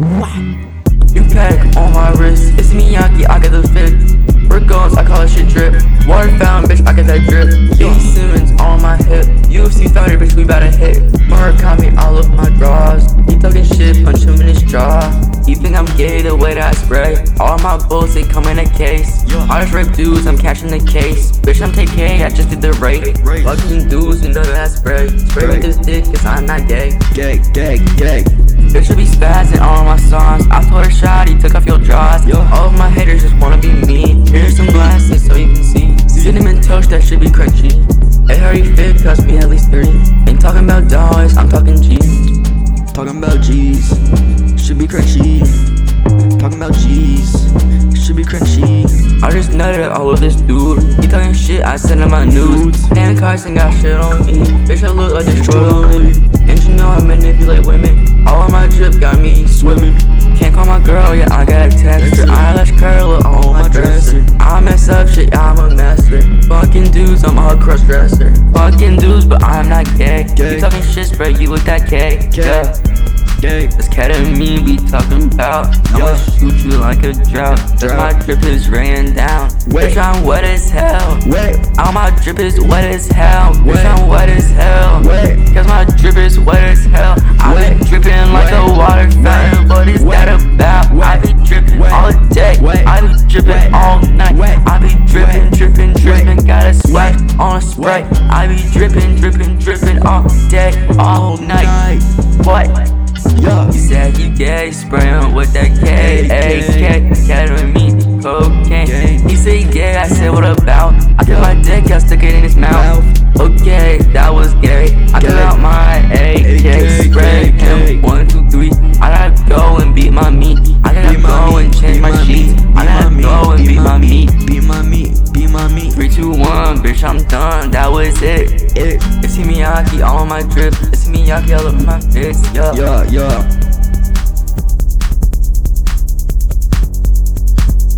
You pack on my wrist, it's Miyake, I got the fix. Brick guns, I call it shit drip. Water fountain, bitch, I got that drip. B. Simmons on my hip. UFC fighter, bitch, we bout to hit. Murakami all of my draws. He talking shit, punch him in his jaw. You think I'm gay the way that I spray? All my bullets, they come in a case. I just rape dudes, I'm catching the case. Bitch, I'm TK, I just did the rape. Fucking dudes, you know that I spray. Spray with this dick, cause I'm not gay. Gay, gay, gay. Bitch should be spazzing jaws. All of my haters just wanna be me. Here's some glasses so you can see. Cinnamon toast, that should be crunchy. How you fit? Cost me at least 30. Ain't talking about dollars, I'm talking G's. Talking about G's, should be crunchy. Talking about G's, should be crunchy. I just nutted all of this dude. He talking shit, I send him my nudes. Dan Carson got shit on me. Bitch, I look like destroyed on me. And you know I manipulate women. All of my drip got girl, yeah, I got a text her. Eyelash curl on my dresser. I mess up shit, I'm a master. Fucking dudes, I'm a cross dresser. Fucking dudes, but I'm not gay. Gay. You talking shit, spread you with that K. Gay. Yeah. Gay, This cat and me be talking about I'ma Yeah. shoot you like a drought Cause Drought. my drip is raining down Wait. Bitch I'm wet as hell wait, All my drip is wet as hell Wait. Bitch I'm wet as hell Wait. Cause my drip is wet as hell I Wait. be dripping like a water fountain What is Wait. that about? Day. I be dripping Wait. all night. I be dripping, Wait. dripping, dripping Got a Wait. on a spray I be dripping, dripping, dripping all day, all night. What? Yeah, You said you gay, spraying with that K, A, K, ketamine, cocaine. He said gay, I said what about? I took my dick, I stuck it in his mouth. Done. That was it. It, It's Miyake all on my drip. It's Miyake all over my face. Yeah. yeah, yeah.